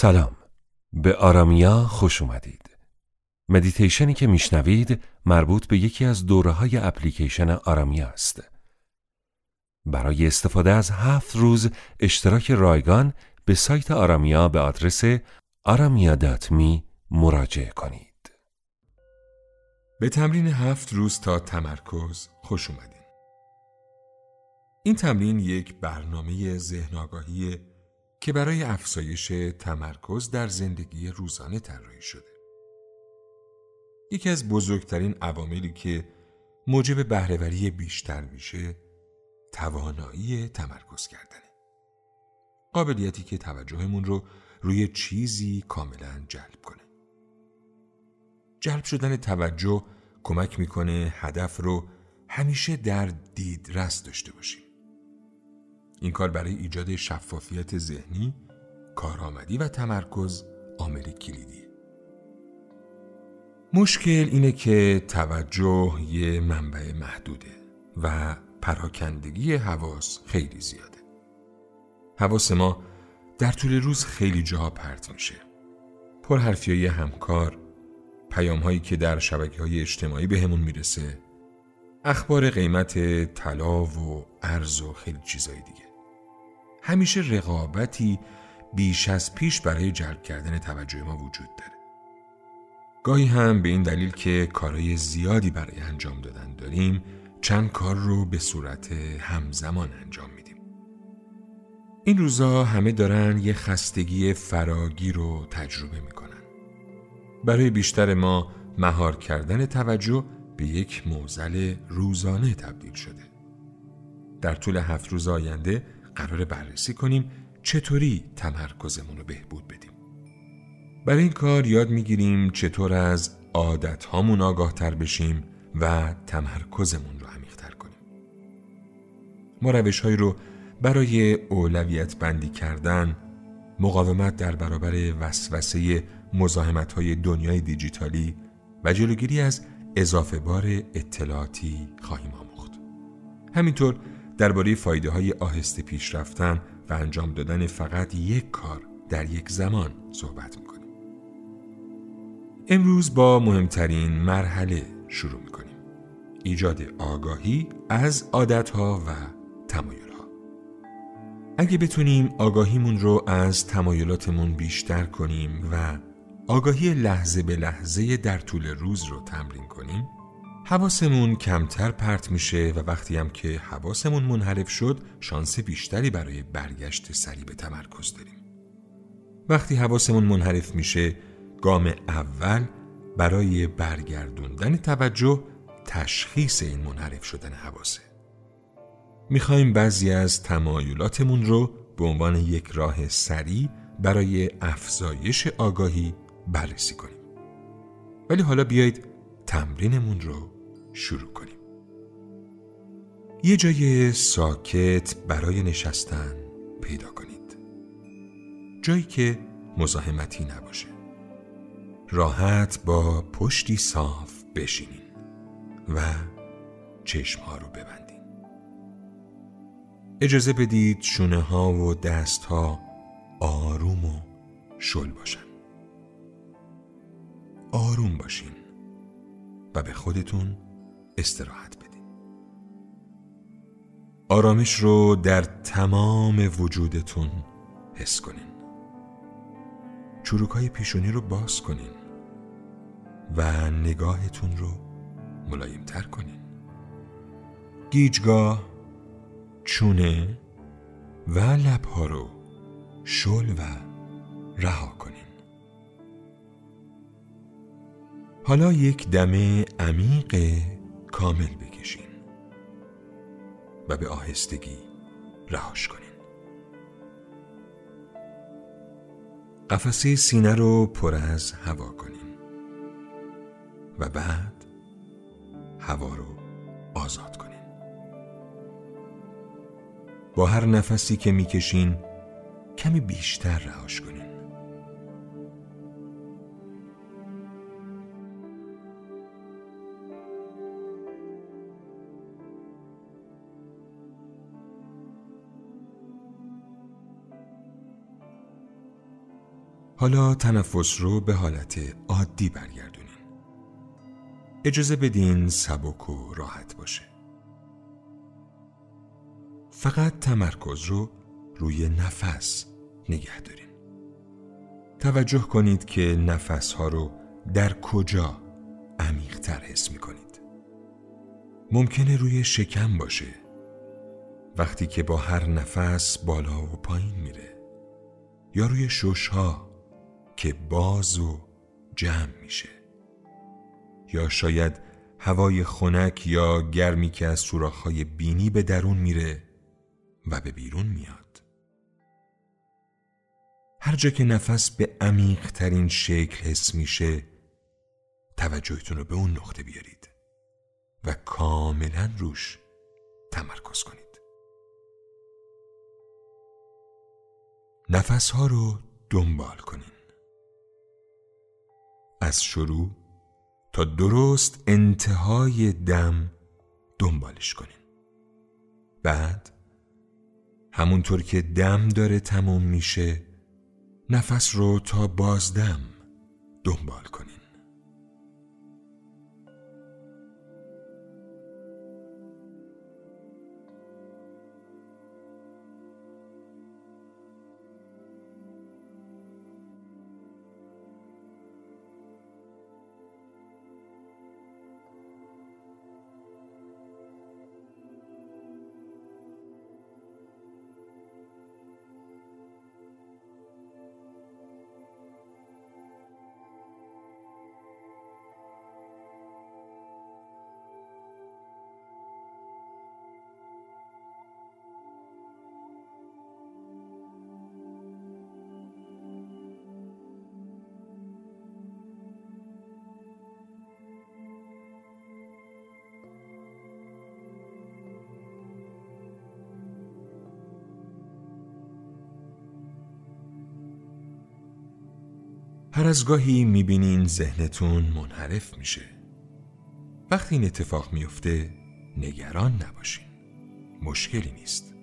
سلام. به آرامیا خوش اومدید. مدیتیشنی که میشنوید مربوط به یکی از دوره های اپلیکیشن آرامیا است. برای استفاده از هفت روز اشتراک رایگان به سایت آرامیا به آدرس آرامیا.می مراجعه کنید. به تمرین هفت روز تا تمرکز خوش اومدید این تمرین یک برنامه ذهن آگاهی که برای افزایش تمرکز در زندگی روزانه طراحی شده. یکی از بزرگترین عواملی که موجب بهرهوری بیشتر میشه توانایی تمرکز کردنه. قابلیتی که توجهمون رو روی چیزی کاملا جلب کنه. جلب شدن توجه کمک می‌کنه هدف رو همیشه در دیدرس داشته باشیم. این کار برای ایجاد شفافیت ذهنی، کارآمدی و تمرکز عامل کلیدیه. مشکل اینه که توجه یه منبع محدوده و پراکندگی حواس خیلی زیاده. حواس ما در طول روز خیلی جاها پرت میشه. پرحرفی های همکار، پیام هایی که در شبکه های اجتماعی بهمون می‌رسه، اخبار قیمت طلا و ارز و خیلی چیزایی دیگه. همیشه رقابتی بیش از پیش برای جلب کردن توجه ما وجود داره. گاهی هم به این دلیل که کارهای زیادی برای انجام دادن داریم چند کار رو به صورت همزمان انجام میدیم. این روزا همه دارن یه خستگی فراگی رو تجربه می‌کنن. برای بیشتر ما مهار کردن توجه به یک موزل روزانه تبدیل شده. در طول هفت روز آینده قرار بررسی کنیم چطوری تمرکزمون رو بهبود بدیم. برای این کار یاد می‌گیریم چطور از عادت هامون آگاه تر بشیم و تمرکزمون رو عمیق‌تر کنیم. ما روش رو برای اولویت بندی کردن، مقاومت در برابر وسوسه مزاحمت های دنیای دیجیتالی و جلوگیری از اضافه بار اطلاعاتی خواهیم آموخت. همینطور درباره فایده های آهسته پیش رفتن و انجام دادن فقط یک کار در یک زمان صحبت می‌کنیم. امروز با مهمترین مرحله شروع می‌کنیم. ایجاد آگاهی از عادتها و تمایلها. اگه بتونیم آگاهیمون رو از تمایلاتمون بیشتر کنیم و آگاهی لحظه به لحظه در طول روز رو تمرین کنیم حواسمون کمتر پرت میشه و وقتی هم که حواسمون منحرف شد شانس بیشتری برای برگشت سریع به تمرکز داریم. وقتی حواسمون منحرف میشه گام اول برای برگردوندن توجه تشخیص این منحرف شدن حواسه. می‌خوایم بعضی از تمایلاتمون رو به عنوان یک راه سریع برای افزایش آگاهی بررسی کنیم. ولی حالا بیایید تمرینمون رو شروع کنیم. یه جای ساکت برای نشستن پیدا کنید. جایی که مزاحمتی نباشه. راحت با پشتی صاف بشینین و چشمها رو ببندین. اجازه بدید شونه ها و دست ها آروم و شل باشن. آروم باشین و به خودتون استراحت بدین آرامش رو در تمام وجودتون حس کنین. چروکای پیشونی رو باز کنین و نگاهتون رو ملایمتر کنین. گیجگاه چونه و لبها رو شل و رها کنین. حالا یک دمه عمیق کامل بکشین و به آهستگی رهاش کنین. قفسه سینه رو پر از هوا کنین و بعد هوا رو آزاد کنین. با هر نفسی که می‌کشین کمی بیشتر رهاش کنین. حالا تنفس رو به حالت عادی برگردونین اجازه بدین سبک و راحت باشه. فقط تمرکز رو روی نفس نگه دارین توجه کنید که نفس ها رو در کجا عمیقتر حس می کنید ممکنه روی شکم باشه. وقتی که با هر نفس بالا و پایین میره یا روی شش ها که باز و جمع میشه. یا شاید هوای خنک یا گرمی که از سوراخ‌های بینی به درون میره و به بیرون میاد. هر جا که نفس به عمیق ترین شکل حس میشه توجهتون رو به اون نقطه بیارید و کاملا روش تمرکز کنید. نفس ها رو دنبال کنین. از شروع تا درست انتهای دم دنبالش کنین بعد همونطور که دم داره تموم میشه نفس رو تا بازدم دنبال کنین هر از گاهی می‌بینین ذهنتون منحرف میشه. وقتی این اتفاق میفته نگران نباشین. مشکلی نیست.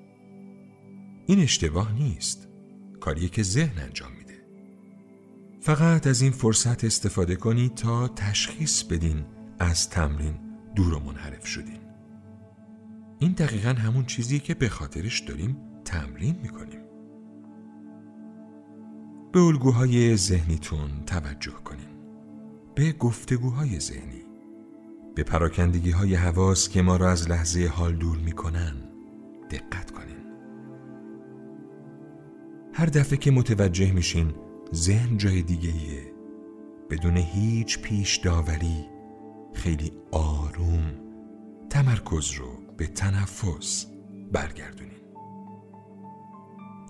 این اشتباه نیست. کاریه که ذهن انجام میده. فقط از این فرصت استفاده کنید تا تشخیص بدین از تمرین دور و منحرف شدین. این دقیقا همون چیزی که به خاطرش داریم تمرین می‌کنیم. به الگوهای ذهنیتون توجه کنین به گفتگوهای ذهنی به پراکندگی های حواس که ما را از لحظه حال دور می‌کنن دقت کنین هر دفعه که متوجه میشین ذهن جای دیگه ایه. بدون هیچ پیش داوری خیلی آروم تمرکز رو به تنفس برگردونین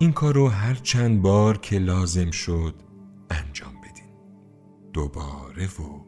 این کار رو هر چند بار که لازم شد انجام بدین. دوباره و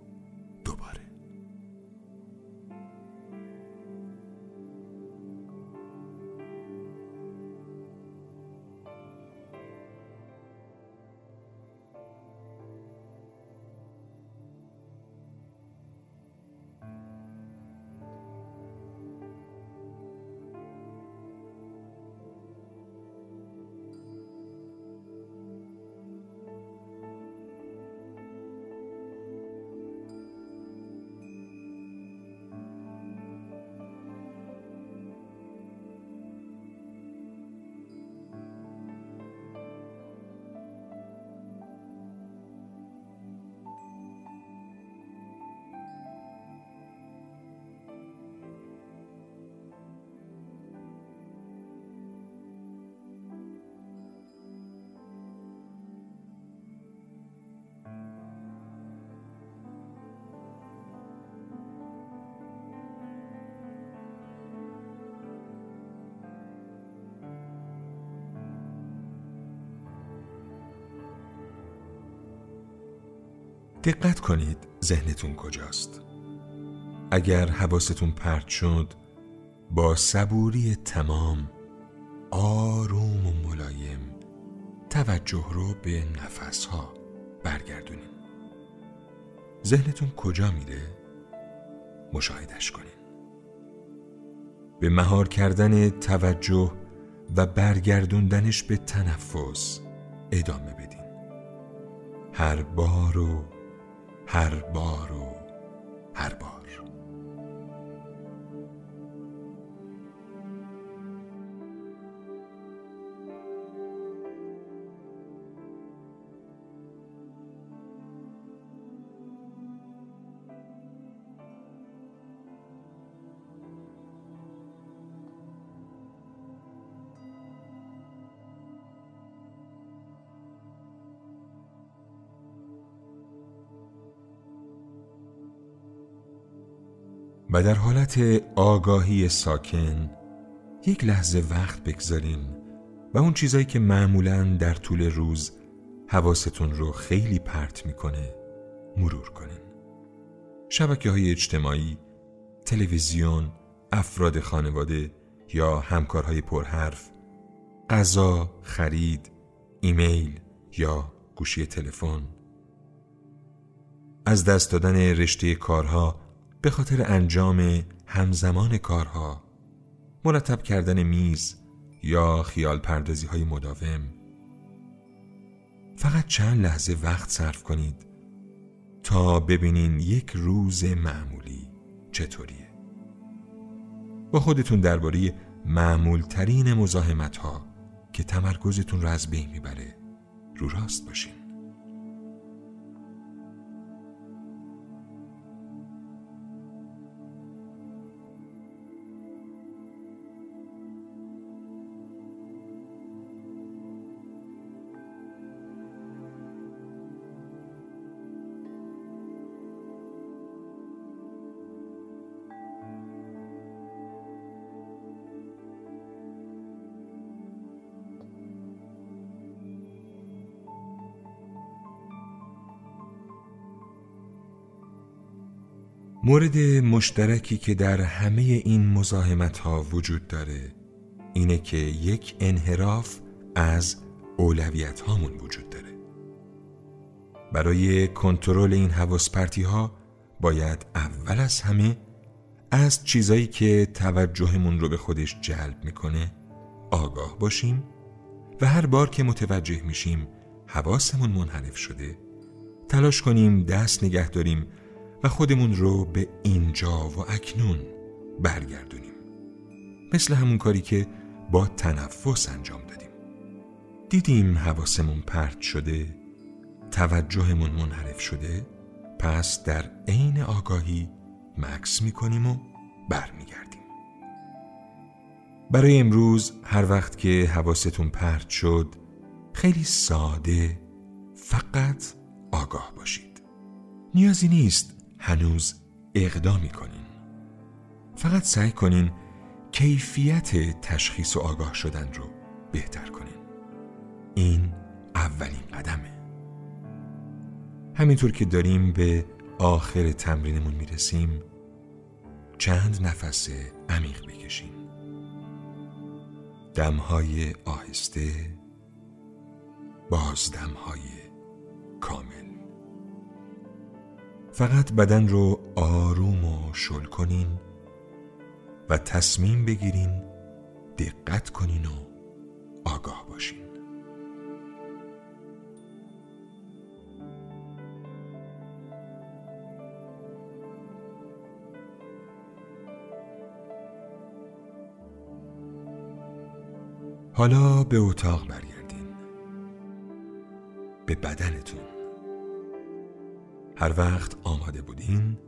دقت کنید ذهنتون کجاست. اگر حواستون پرت شد با صبوری تمام آروم و ملایم توجه رو به نفس ها برگردونین. ذهنتون کجا میره؟ مشاهدش کنین. به مهار کردن توجه و برگردوندنش به تنفس ادامه بدین. هر بار و هر بار و هر بار. و در حالت آگاهی ساکن یک لحظه وقت بگذارین و اون چیزایی که معمولا در طول روز حواستون رو خیلی پرت می‌کنه مرور کنین. شبکه های اجتماعی، تلویزیون، افراد خانواده یا همکارهای پرحرف غذا، خرید، ایمیل یا گوشی تلفن. از دست دادن رشته کارها به خاطر انجام همزمان کارها مرتب کردن میز یا خیال پردازی های مداوم. فقط چند لحظه وقت صرف کنید تا ببینین یک روز معمولی چطوریه. با خودتون درباره معمول ترین مزاحمت ها که تمرکزتون رو از بین می‌بره رو راست باشین. مورد مشترکی که در همه این مزاحمت ها وجود داره اینه که یک انحراف از اولویت هامون وجود داره. برای کنترل این حواس ها باید اول از همه از چیزایی که توجهمون رو به خودش جلب می‌کنه آگاه باشیم و هر بار که متوجه میشیم حواسمون منحرف شده تلاش کنیم دست نگه داریم و خودمون رو به اینجا و اکنون برگردونیم. مثل همون کاری که با تنفس انجام دادیم. دیدیم حواسمون پرت شده توجهمون منحرف شده پس در عین آگاهی مکس می‌کنیم و برمیگردیم. برای امروز هر وقت که حواستون پرت شد خیلی ساده فقط آگاه باشید. نیازی نیست هنوز اقدامی کنین فقط سعی کنین کیفیت تشخیص و آگاه شدن رو بهتر کنین. این اولین قدمه. همینطور که داریم به آخر تمرینمون می‌رسیم چند نفس عمیق بکشیم دمهای آهسته بازدمهای کامل. فقط بدن رو آروم و شل کنین و تصمیم بگیرین دقت کنین و آگاه باشین. حالا به اتاق برگردین. به بدنتون. هر وقت آماده بودین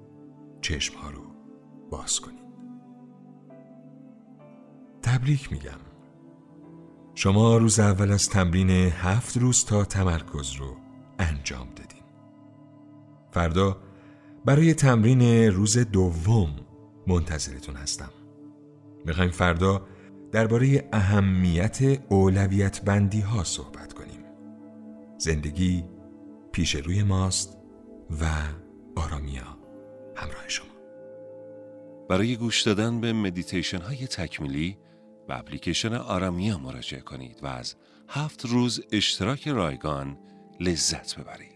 چشم ها رو باز کنین. تبریک میگم. شما روز اول از تمرین هفت روز تا تمرکز رو انجام دادین. فردا برای تمرین روز دوم منتظرتون هستم. می‌خوایم فردا درباره اهمیت اولویت بندی ها صحبت کنیم. زندگی پیش روی ماست. و آرامیا. همراه شما. برای گوش دادن به مدیتیشن های تکمیلی و اپلیکیشن آرامیا مراجعه کنید و از هفت روز اشتراک رایگان لذت ببرید.